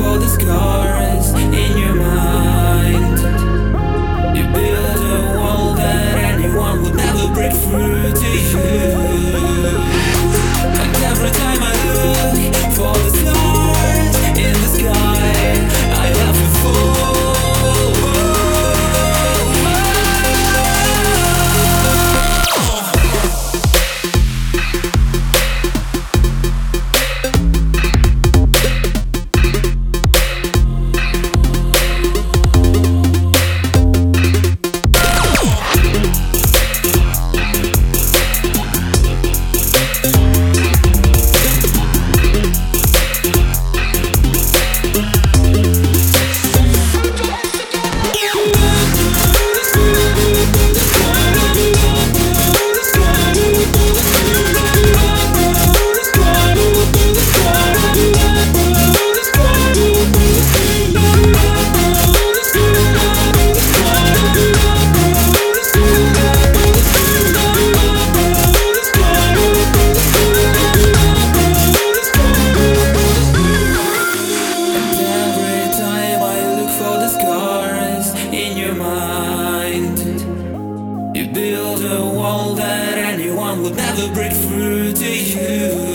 for this sky. a wall that anyone would never break through to you.